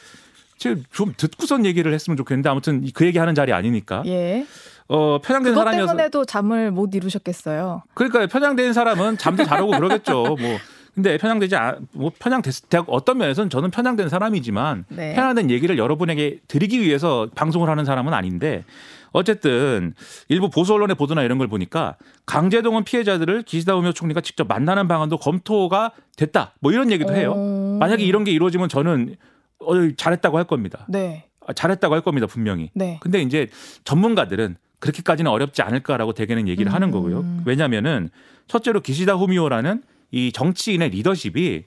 지금 좀 듣고선 얘기를 했으면 좋겠는데 아무튼 그 얘기 하는 자리 아니니까. 예. 어, 편향된 사람이어서 때문에도 잠을 못 이루셨겠어요. 그러니까 편향된 사람은 잠도 잘 오고 그러겠죠. 뭐 근데 편향되지 않, 뭐 편향됐 어떤 면에서는 저는 편향된 사람이지만 네. 편향된 얘기를 여러분에게 드리기 위해서 방송을 하는 사람은 아닌데 어쨌든 일부 보수 언론의 보도나 이런 걸 보니까 강제동원 피해자들을 기시다 우미오 총리가 직접 만나는 방안도 검토가 됐다. 뭐 이런 얘기도 해요. 어... 만약에 이런 게 이루어지면 저는 어, 잘했다고 할 겁니다. 네. 아, 잘했다고 할 겁니다 분명히. 네. 근데 이제 전문가들은 그렇게까지는 어렵지 않을까라고 대개는 얘기를 음... 하는 거고요. 왜냐하면은 첫째로 기시다 후미오라는 이 정치인의 리더십이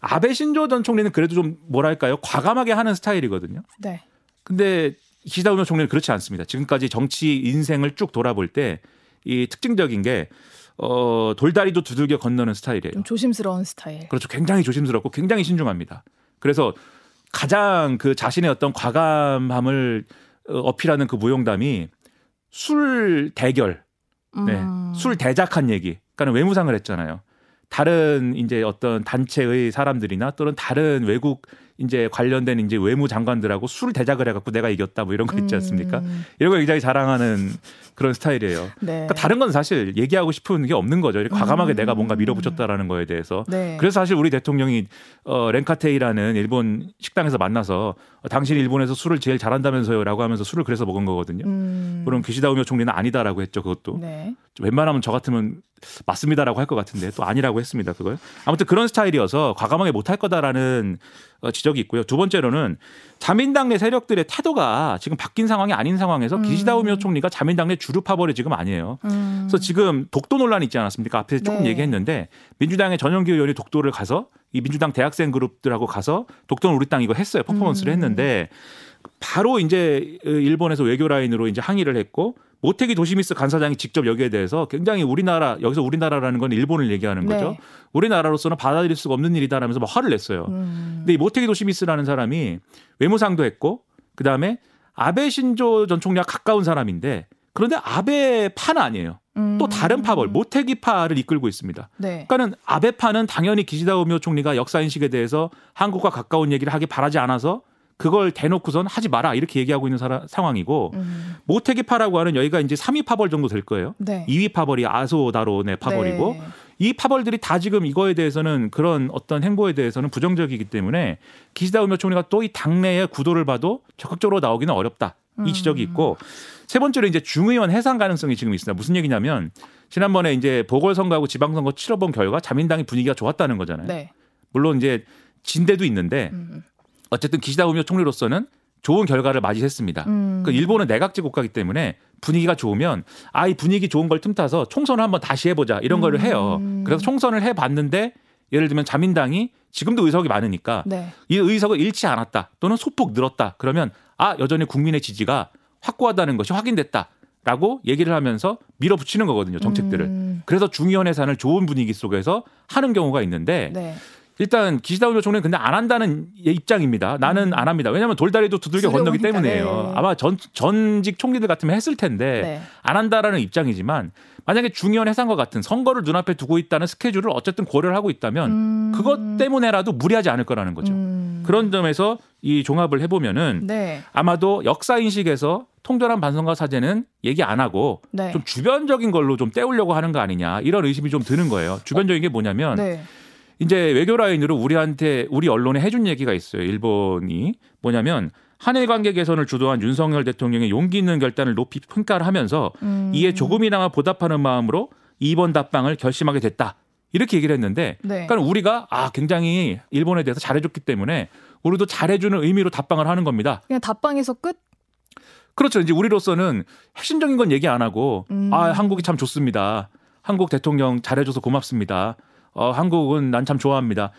아베 신조 전 총리는 그래도 좀 뭐랄까요 과감하게 하는 스타일이거든요. 네. 근데 기시다 우미오 총리는 그렇지 않습니다. 지금까지 정치 인생을 쭉 돌아볼 때 이 특징적인 게 어, 돌다리도 두들겨 건너는 스타일이에요. 좀 조심스러운 스타일. 그렇죠. 굉장히 조심스럽고 굉장히 신중합니다. 그래서 가장 그 자신의 어떤 과감함을 어, 어필하는 그 무용담이 술 대결, 네, 음. 술 대작한 얘기. 그러니까 외무상을 했잖아요. 다른 이제 어떤 단체의 사람들이나 또는 다른 외국 이제 관련된 이제 외무 장관들하고 술 대작을 해갖고 내가 이겼다 뭐 이런 거 있지 않습니까? 음. 이런 걸 굉장히 자랑하는 그런 스타일이에요. 네. 그러니까 다른 건 사실 얘기하고 싶은 게 없는 거죠. 과감하게 음. 내가 뭔가 밀어붙였다라는 거에 대해서. 네. 그래서 사실 우리 대통령이 어, 렌카테이라는 일본 식당에서 만나서 어, 당신이 일본에서 술을 제일 잘한다면서요라고 하면서 술을 그래서 먹은 거거든요. 음. 물론 기시다 우미오 총리는 아니다라고 했죠. 그것도. 네. 웬만하면 저 같으면 맞습니다라고 할 것 같은데 또 아니라고 했습니다. 그걸. 아무튼 그런 스타일이어서 과감하게 못할 거다라는 어, 지적이 있고요. 두 번째로는 자민당 내 세력들의 태도가 지금 바뀐 상황이 아닌 상황에서 음. 기시다 우미오 총리가 자민당 내 주류 파벌이 지금 아니에요. 음. 그래서 지금 독도 논란이 있지 않았습니까? 앞에 조금 네. 얘기했는데 민주당의 전영기 의원이 독도를 가서 이 민주당 대학생 그룹들하고 가서 독도는 우리 땅 이거 했어요. 퍼포먼스를 음. 했는데 바로 이제 일본에서 외교 라인으로 이제 항의를 했고 모태기 도시미스 간사장이 직접 여기에 대해서 굉장히 우리나라 여기서 우리나라라는 건 일본을 얘기하는 거죠. 네. 우리나라로서는 받아들일 수가 없는 일이다라면서 막 화를 냈어요. 음. 근데 이 모태기 도시미스라는 사람이 외무상도 했고 그다음에 아베 신조 전 총리와 가까운 사람인데 그런데 아베 파는 아니에요. 음. 또 다른 파벌 모태기파를 이끌고 있습니다. 네. 그러니까는 아베파는 당연히 기시다 우미오 총리가 역사 인식에 대해서 한국과 가까운 얘기를 하기 바라지 않아서 그걸 대놓고선 하지 마라 이렇게 얘기하고 있는 사라, 상황이고 음. 모태기파라고 하는 여기가 이제 3위 파벌 정도 될 거예요. 네. 2위 파벌이 아소다로의 파벌이고 네. 이 파벌들이 다 지금 이거에 대해서는 그런 어떤 행보에 대해서는 부정적이기 때문에 기시다 우미오 총리가 또 이 당내의 구도를 봐도 적극적으로 나오기는 어렵다. 이 음. 지적이 있고 세 번째로 이제 중의원 해상 가능성이 지금 있습니다. 무슨 얘기냐면 지난번에 이제 보궐선거하고 지방선거 치러본 결과 자민당이 분위기가 좋았다는 거잖아요. 네. 물론 이제 진대도 있는데 음. 어쨌든 기시다 우미오 총리로서는 좋은 결과를 맞이했습니다. 음. 그 일본은 내각제 국가이기 때문에 분위기가 좋으면 아 이 분위기 좋은 걸 틈타서 총선을 한번 다시 해보자 이런 음. 거를 해요. 그래서 총선을 해봤는데 예를 들면 자민당이 지금도 의석이 많으니까 네. 이 의석을 잃지 않았다 또는 소폭 늘었다 그러면 아 여전히 국민의 지지가 확고하다는 것이 확인됐다 라고 얘기를 하면서 밀어붙이는 거거든요 정책들을. 음. 그래서 중의원 해산을 좋은 분위기 속에서 하는 경우가 있는데 네. 일단 기시다 우미오 총리는 근데 안 한다는 입장입니다. 나는 음. 안 합니다. 왜냐하면 돌다리도 두들겨 건너기 때문에요. 네. 아마 전 전직 총리들 같으면 했을 텐데 네. 안 한다라는 입장이지만 만약에 중의원 해산과 같은 선거를 눈앞에 두고 있다는 스케줄을 어쨌든 고려를 하고 있다면 음. 그것 때문에라도 무리하지 않을 거라는 거죠. 음. 그런 점에서 이 종합을 해보면은 네. 아마도 역사 인식에서 통절한 반성과 사죄는 얘기 안 하고 네. 좀 주변적인 걸로 좀 때우려고 하는 거 아니냐 이런 의심이 좀 드는 거예요. 주변적인 게 뭐냐면. 네. 이제 외교 라인으로 우리한테 우리 언론에 해준 얘기가 있어요. 일본이 뭐냐면 한일 관계 개선을 주도한 윤석열 대통령의 용기 있는 결단을 높이 평가를 하면서 음. 이에 조금이나마 보답하는 마음으로 이번 답방을 결심하게 됐다. 이렇게 얘기를 했는데, 네. 그러니까 우리가 아 굉장히 일본에 대해서 잘해줬기 때문에 우리도 잘해주는 의미로 답방을 하는 겁니다. 그냥 답방에서 끝? 그렇죠. 이제 우리로서는 핵심적인 건 얘기 안 하고 음. 아 한국이 참 좋습니다. 한국 대통령 잘해줘서 고맙습니다. 어, 한국은 난 참 좋아합니다.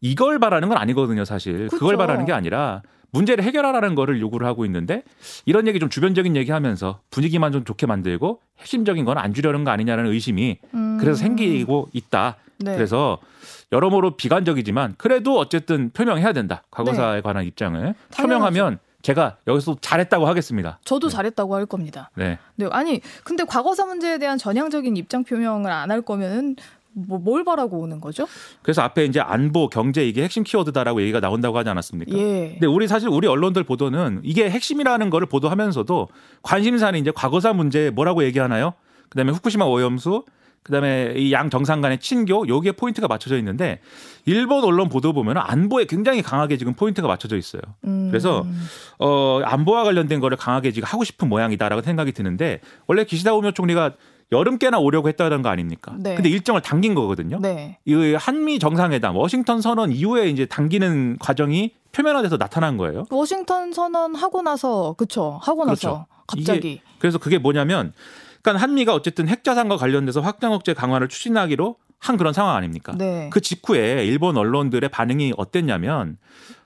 이걸 바라는 건 아니거든요, 사실. 그쵸. 그걸 바라는 게 아니라 문제를 해결하라는 거를 요구를 하고 있는데 이런 얘기 좀 주변적인 얘기 하면서 분위기만 좀 좋게 만들고 핵심적인 건 안 주려는 거 아니냐는 의심이 음. 그래서 생기고 있다. 네. 그래서 여러모로 비관적이지만 그래도 어쨌든 표명해야 된다. 과거사에 네. 관한 입장을 표명하면 제가 여기서 잘했다고 하겠습니다. 저도 네. 잘했다고 할 겁니다. 네. 네. 아니, 근데 과거사 문제에 대한 전향적인 입장 표명을 안 할 거면은 뭐, 뭘 바라고 오는 거죠? 그래서 앞에 이제 안보, 경제 이게 핵심 키워드다라고 얘기가 나온다고 하지 않았습니까? 예. 근데 우리 사실 우리 언론들 보도는 이게 핵심이라는 거를 보도하면서도 관심사는 이제 과거사 문제 뭐라고 얘기하나요? 그다음에 후쿠시마 오염수, 그다음에 이 양 정상 간의 친교 여기에 포인트가 맞춰져 있는데 일본 언론 보도 보면 안보에 굉장히 강하게 지금 포인트가 맞춰져 있어요. 음. 그래서 어 안보와 관련된 거를 강하게 지금 하고 싶은 모양이다라고 생각이 드는데 원래 기시다 오미오 총리가 여름께나 오려고 했다는 거 아닙니까? 네. 근데 일정을 당긴 거거든요. 네. 이 한미 정상회담 워싱턴 선언 이후에 이제 당기는 과정이 표면화돼서 나타난 거예요. 워싱턴 선언 하고 나서 그쵸 하고 나서 그렇죠. 갑자기. 그래서 그게 뭐냐면, 그러니까 한미가 어쨌든 핵자산과 관련돼서 확장 억제 강화를 추진하기로 한 그런 상황 아닙니까? 네. 그 직후에 일본 언론들의 반응이 어땠냐면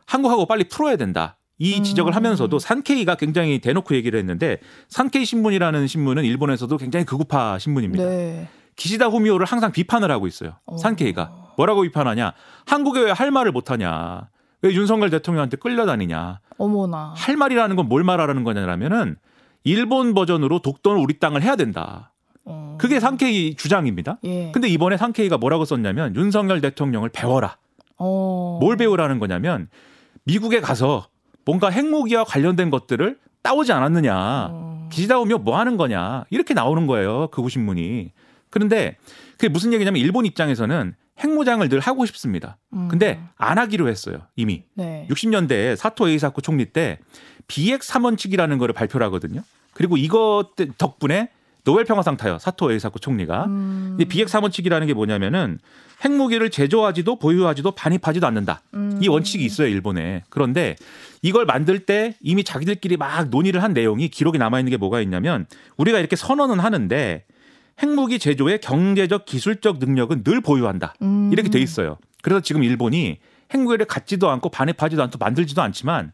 한국하고 빨리 풀어야 된다. 이 지적을 음. 하면서도 산케이가 굉장히 대놓고 얘기를 했는데 산케이 신문이라는 신문은 일본에서도 굉장히 극우파 신문입니다. 네. 기시다 후미오를 항상 비판을 하고 있어요. 산케이가 뭐라고 비판하냐? 한국에 왜 할 말을 못하냐? 왜 윤석열 대통령한테 끌려다니냐? 어머나. 할 말이라는 건 뭘 말하라는 거냐라면은 일본 버전으로 독도는 우리 땅을 해야 된다. 어. 그게 상케이 주장입니다. 예. 근데 이번에 상케이가 뭐라고 썼냐면 윤석열 대통령을 배워라. 어. 뭘 배우라는 거냐면 미국에 가서 뭔가 핵무기와 관련된 것들을 따오지 않았느냐. 어. 기시다 오면 뭐 하는 거냐. 이렇게 나오는 거예요. 극우 신문이. 그런데 그게 무슨 얘기냐면 일본 입장에서는 핵무장을 늘 하고 싶습니다. 음. 근데 안 하기로 했어요. 이미. 네. 60년대에 사토 에이사쿠 총리 때 비핵 3원칙이라는 거를 발표를 하거든요. 그리고 이것 덕분에 노벨 평화상 타요. 사토 에이사쿠 총리가. 음. 비핵 3원칙이라는 게 뭐냐면은 핵무기를 제조하지도 보유하지도 반입하지도 않는다. 음. 이 원칙이 있어요, 일본에. 그런데 이걸 만들 때 이미 자기들끼리 막 논의를 한 내용이 기록에 남아 있는 게 뭐가 있냐면 우리가 이렇게 선언은 하는데 핵무기 제조의 경제적 기술적 능력은 늘 보유한다. 음. 이렇게 돼 있어요. 그래서 지금 일본이 핵무기를 갖지도 않고 반입하지도 않고 만들지도 않지만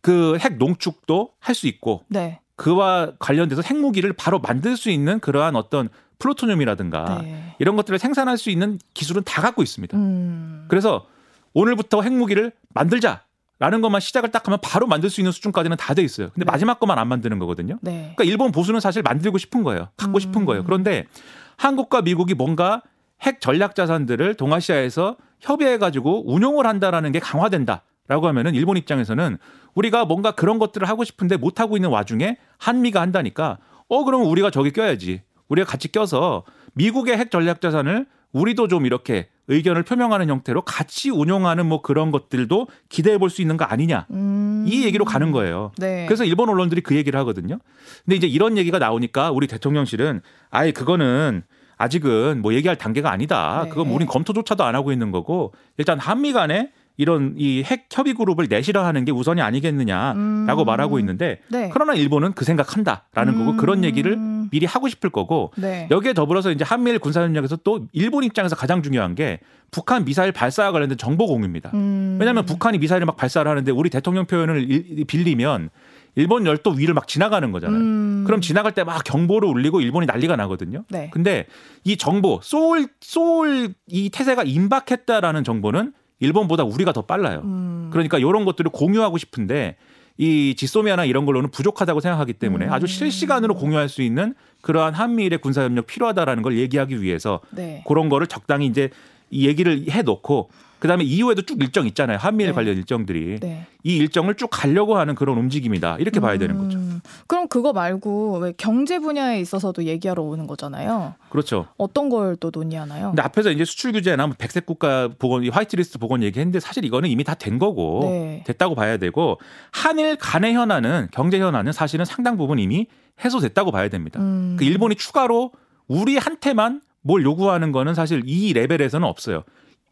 그 핵 농축도 할 수 있고 네. 그와 관련돼서 핵무기를 바로 만들 수 있는 그러한 어떤 플루토늄이라든가 네. 이런 것들을 생산할 수 있는 기술은 다 갖고 있습니다. 음. 그래서 오늘부터 핵무기를 만들자. 라는 것만 시작을 딱 하면 바로 만들 수 있는 수준까지는 다 돼 있어요. 근데 네. 마지막 것만 안 만드는 거거든요. 네. 그러니까 일본 보수는 사실 만들고 싶은 거예요. 갖고 음. 싶은 거예요. 그런데 한국과 미국이 뭔가 핵 전략 자산들을 동아시아에서 협의해 가지고 운용을 한다라는 게 강화된다 라고 하면은 일본 입장에서는 우리가 뭔가 그런 것들을 하고 싶은데 못 하고 있는 와중에 한미가 한다니까 어 그러면 우리가 저기 껴야지. 우리가 같이 껴서 미국의 핵 전략 자산을 우리도 좀 이렇게 의견을 표명하는 형태로 같이 운용하는 뭐 그런 것들도 기대해 볼 수 있는 거 아니냐. 음. 이 얘기로 가는 거예요. 네. 그래서 일본 언론들이 그 얘기를 하거든요. 근데 이제 이런 얘기가 나오니까 우리 대통령실은 아예 그거는 아직은 뭐 얘기할 단계가 아니다. 네. 그건 우린 검토조차도 안 하고 있는 거고 일단 한미 간에 이런 이 핵 협의 그룹을 내실화하는 게 우선이 아니겠느냐라고 음. 말하고 있는데 네. 그러나 일본은 그 생각한다라는 음. 거고 그런 얘기를 미리 하고 싶을 거고 네. 여기에 더불어서 이제 한미일 군사협력에서 또 일본 입장에서 가장 중요한 게 북한 미사일 발사와 관련된 정보 공유입니다. 음. 왜냐하면 북한이 미사일을 막 발사를 하는데 우리 대통령 표현을 빌리면 일본 열도 위를 막 지나가는 거잖아요. 음. 그럼 지나갈 때 막 경보를 울리고 일본이 난리가 나거든요. 네. 근데 이 정보 소울 소울 이 태세가 임박했다라는 정보는 일본보다 우리가 더 빨라요. 음. 그러니까 이런 것들을 공유하고 싶은데 이 지소미아나 이런 걸로는 부족하다고 생각하기 때문에 음. 아주 실시간으로 공유할 수 있는 그러한 한미일의 군사협력 필요하다라는 걸 얘기하기 위해서 네. 그런 거를 적당히 이제 이 얘기를 해놓고 그다음에 이후에도 쭉 일정 있잖아요. 한미일 네. 관련 일정들이 네. 이 일정을 쭉 가려고 하는 그런 움직임이다. 이렇게 봐야 되는 거죠. 음, 그럼 그거 말고 왜 경제 분야에 있어서도 얘기하러 오는 거잖아요. 그렇죠. 어떤 걸 또 논의하나요? 근데 앞에서 이제 수출 규제나 뭐 백색 국가 보건 화이트리스트 보건 얘기했는데 사실 이거는 이미 다 된 거고 네. 됐다고 봐야 되고 한일 간의 현안은 경제 현안은 사실은 상당 부분 이미 해소됐다고 봐야 됩니다. 음. 그 일본이 추가로 우리한테만 뭘 요구하는 거는 사실 이 레벨에서는 없어요.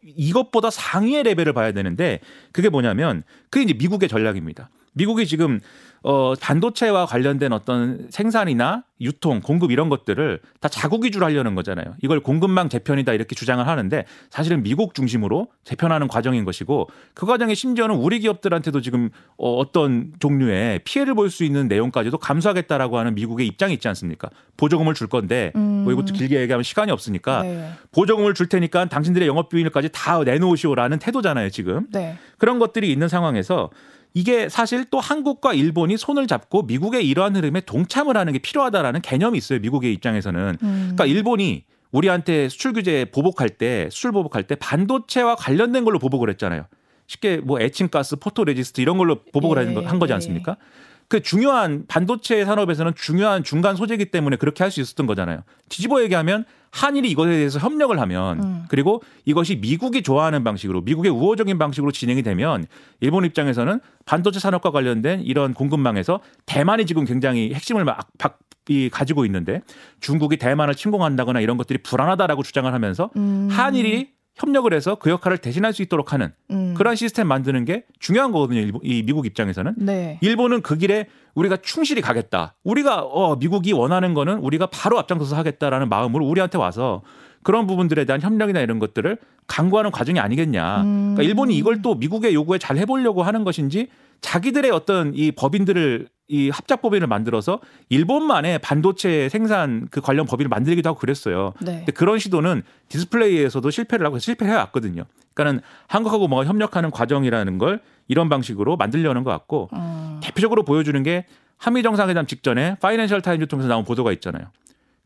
이것보다 상위의 레벨을 봐야 되는데 그게 뭐냐면 그게 이제 미국의 전략입니다. 미국이 지금 어 반도체와 관련된 어떤 생산이나 유통, 공급 이런 것들을 다 자국 위주로 하려는 거잖아요. 이걸 공급망 재편이다 이렇게 주장을 하는데 사실은 미국 중심으로 재편하는 과정인 것이고 그 과정에 심지어는 우리 기업들한테도 지금 어 어떤 종류의 피해를 볼 수 있는 내용까지도 감수하겠다라고 하는 미국의 입장이 있지 않습니까? 보조금을 줄 건데 음. 뭐 이것도 길게 얘기하면 시간이 없으니까 네. 보조금을 줄 테니까 당신들의 영업 비밀까지 다 내놓으시오라는 태도잖아요, 지금. 네. 그런 것들이 있는 상황에서 이게 사실 또 한국과 일본이 손을 잡고 미국의 이러한 흐름에 동참을 하는 게 필요하다라는 개념이 있어요. 미국의 입장에서는. 음. 그러니까 일본이 우리한테 수출 규제 보복할 때 수출 보복할 때 반도체와 관련된 걸로 보복을 했잖아요. 쉽게 뭐 에칭가스, 포토레지스트 이런 걸로 보복을 예, 한 거지 예. 않습니까? 예. 그 중요한 반도체 산업에서는 중요한 중간 소재이기 때문에 그렇게 할 수 있었던 거잖아요. 뒤집어 얘기하면 한일이 이것에 대해서 협력을 하면 음. 그리고 이것이 미국이 좋아하는 방식으로 미국의 우호적인 방식으로 진행이 되면 일본 입장에서는 반도체 산업과 관련된 이런 공급망에서 대만이 지금 굉장히 핵심을 많이 가지고 있는데 중국이 대만을 침공한다거나 이런 것들이 불안하다라고 주장을 하면서 음. 한일이 협력을 해서 그 역할을 대신할 수 있도록 하는 음. 그런 시스템 만드는 게 중요한 거거든요. 일본, 이 미국 입장에서는. 네. 일본은 그 길에 우리가 충실히 가겠다. 우리가 어 미국이 원하는 거는 우리가 바로 앞장서서 하겠다라는 마음으로 우리한테 와서 그런 부분들에 대한 협력이나 이런 것들을 강구하는 과정이 아니겠냐. 음. 그러니까 일본이 이걸 또 미국의 요구에 잘 해보려고 하는 것인지 자기들의 어떤 이 법인들을 이 합작 법인을 만들어서 일본만의 반도체 생산 그 관련 법인을 만들기도 하고 그랬어요. 네. 근데 그런 시도는 디스플레이에서도 실패를 하고 실패해 왔거든요. 그러니까는 한국하고 뭐가 협력하는 과정이라는 걸 이런 방식으로 만들려는 것 같고 음. 대표적으로 보여주는 게 한미 정상회담 직전에 파이낸셜 타임즈 통해서 나온 보도가 있잖아요.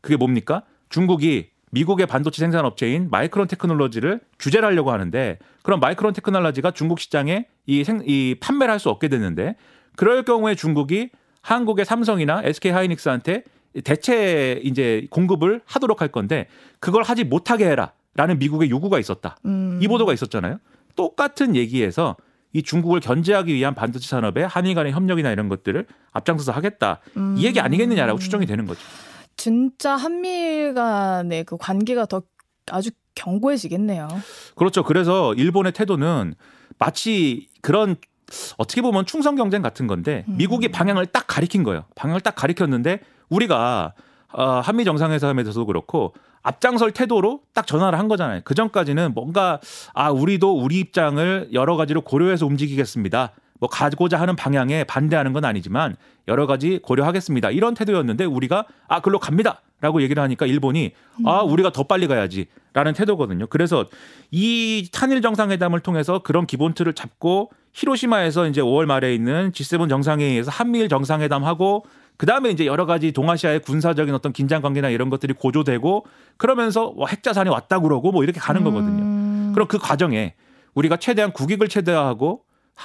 그게 뭡니까? 중국이 미국의 반도체 생산 업체인 마이크론 테크놀로지를 규제를 하려고 하는데 그럼 마이크론 테크놀로지가 중국 시장에 이, 생, 이 판매를 할 수 없게 됐는데 그럴 경우에 중국이 한국의 삼성이나 SK 하이닉스한테 대체 이제 공급을 하도록 할 건데 그걸 하지 못하게 해라라는 미국의 요구가 있었다. 음. 이 보도가 있었잖아요. 똑같은 얘기에서 이 중국을 견제하기 위한 반도체 산업의 한일 간의 협력이나 이런 것들을 앞장서서 하겠다. 음. 이 얘기 아니겠느냐라고 추정이 되는 거죠. 진짜 한미일 간의 그 관계가 더 아주 견고해지겠네요. 그렇죠. 그래서 일본의 태도는 마치 그런 어떻게 보면 충성 경쟁 같은 건데 음. 미국이 방향을 딱 가리킨 거예요. 방향을 딱 가리켰는데 우리가 어, 한미 정상회담에서도 그렇고 앞장설 태도로 딱 전화를 한 거잖아요. 그 전까지는 뭔가 아 우리도 우리 입장을 여러 가지로 고려해서 움직이겠습니다. 뭐 가고자 하는 방향에 반대하는 건 아니지만 여러 가지 고려하겠습니다. 이런 태도였는데 우리가 아 글로 갑니다. 라고 얘기를 하니까 일본이 아 우리가 더 빨리 가야지 라는 태도거든요. 그래서 이 탄일 정상회담을 통해서 그런 기본 틀을 잡고 히로시마에서 이제 5월 말에 있는 G7 정상회의에서 한미일 정상회담하고 그 다음에 이제 여러 가지 동아시아의 군사적인 어떤 긴장 관계나 이런 것들이 고조되고 그러면서 뭐 핵자산이 왔다 그러고 뭐 이렇게 가는 거거든요. 음. 그럼 그 과정에 우리가 최대한 국익을 최대화하고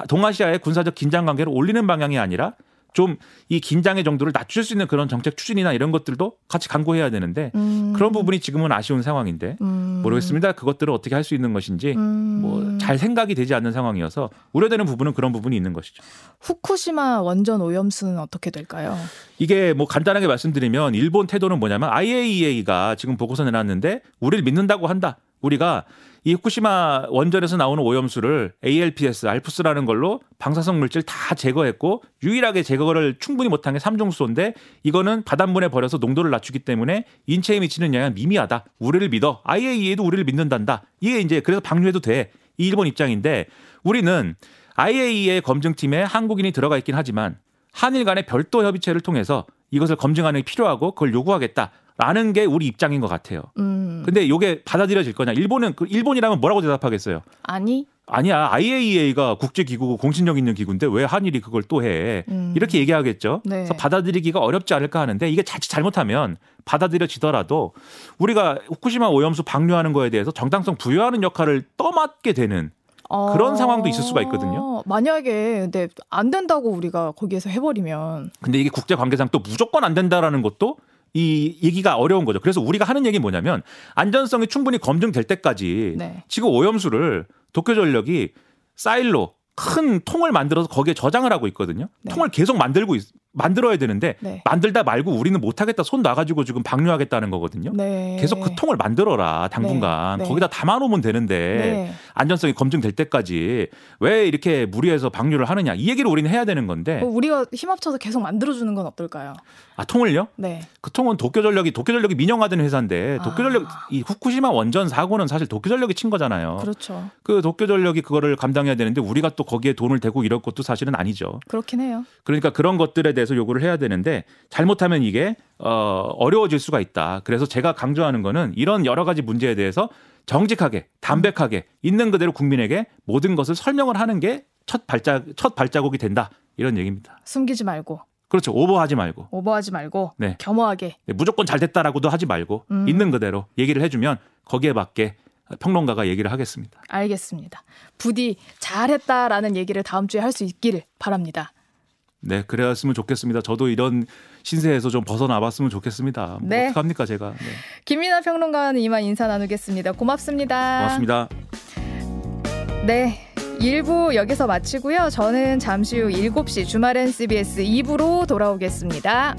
동아시아의 군사적 긴장 관계를 올리는 방향이 아니라 좀 이 긴장의 정도를 낮출 수 있는 그런 정책 추진이나 이런 것들도 같이 강구해야 되는데 음. 그런 부분이 지금은 아쉬운 상황인데 음. 모르겠습니다. 그것들을 어떻게 할 수 있는 것인지 음. 뭐잘 생각이 되지 않는 상황이어서 우려되는 부분은 그런 부분이 있는 것이죠. 후쿠시마 원전 오염수는 어떻게 될까요? 이게 뭐 간단하게 말씀드리면 일본 태도는 뭐냐면 IAEA가 지금 보고서 내놨는데 우리를 믿는다고 한다. 우리가 이 후쿠시마 원전에서 나오는 오염수를 ALPS, 알프스라는 걸로 방사성 물질 다 제거했고 유일하게 제거를 충분히 못한 게 삼중수소인데 이거는 바닷물에 버려서 농도를 낮추기 때문에 인체에 미치는 영향은 미미하다. 우리를 믿어. IAEA도 우리를 믿는단다. 이게 이제 그래서 방류해도 돼. 이 일본 입장인데 우리는 IAEA 검증팀에 한국인이 들어가 있긴 하지만 한일 간의 별도 협의체를 통해서 이것을 검증하는 게 필요하고 그걸 요구하겠다. 라는 게 우리 입장인 것 같아요. 음. 근데 이게 받아들여질 거냐? 일본은 그 일본이라면 뭐라고 대답하겠어요? 아니. 아니야. IAEA가 국제 기구고 공신력 있는 기구인데 왜 한일이 그걸 또 해? 음. 이렇게 얘기하겠죠. 네. 그래서 받아들이기가 어렵지 않을까 하는데 이게 자칫 잘못하면 받아들여지더라도 우리가 후쿠시마 오염수 방류하는 거에 대해서 정당성 부여하는 역할을 떠맡게 되는 그런 어... 상황도 있을 수가 있거든요. 만약에 근데 안 된다고 우리가 거기에서 해버리면. 근데 이게 국제 관계상 또 무조건 안 된다라는 것도 이 얘기가 어려운 거죠. 그래서 우리가 하는 얘기 뭐냐면 안전성이 충분히 검증될 때까지 네. 지금 오염수를 도쿄전력이 사일로 큰 통을 만들어서 거기에 저장을 하고 있거든요. 네. 통을 계속 만들고 있, 만들어야 되는데 네. 만들다 말고 우리는 못하겠다 손 놔가지고 지금 방류하겠다는 거거든요. 네. 계속 그 통을 만들어라 당분간 네. 네. 거기다 담아놓으면 되는데 네. 안전성이 검증될 때까지 왜 이렇게 무리해서 방류를 하느냐 이 얘기를 우리는 해야 되는 건데 뭐 우리가 힘 합쳐서 계속 만들어주는 건 어떨까요? 아 통을요? 네. 그 통은 도쿄전력이 도쿄전력이 민영화된 회사인데 도쿄전력 아. 이 후쿠시마 원전 사고는 사실 도쿄전력이 친 거잖아요. 그렇죠. 그 도쿄전력이 그거를 감당해야 되는데 우리가 또 거기에 돈을 대고 이럴 것도 사실은 아니죠. 그렇긴 해요. 그러니까 그런 것들에 대해서 대해서 요구를 해야 되는데 잘못하면 이게 어 어려워질 수가 있다. 그래서 제가 강조하는 거는 이런 여러 가지 문제에 대해서 정직하게 담백하게 있는 그대로 국민에게 모든 것을 설명을 하는 게 첫 발자 첫 발자국이 된다. 이런 얘기입니다. 숨기지 말고 그렇죠. 오버하지 말고. 오버하지 말고. 네. 겸허하게. 네, 무조건 잘 됐다라고도 하지 말고 음. 있는 그대로 얘기를 해주면 거기에 맞게 평론가가 얘기를 하겠습니다. 알겠습니다. 부디 잘했다라는 얘기를 다음 주에 할 수 있기를 바랍니다. 네, 그래야으면 좋겠습니다. 저도 이런 신세에서 좀 벗어나봤으면 좋겠습니다. 뭐 네. 어떡합니까, 제가. 네. 김민아 평론가는 이만 인사 나누겠습니다. 고맙습니다. 고맙습니다. 네. 1부 여기서 마치고요. 저는 잠시 후 7시 주말엔 CBS 2부로 돌아오겠습니다.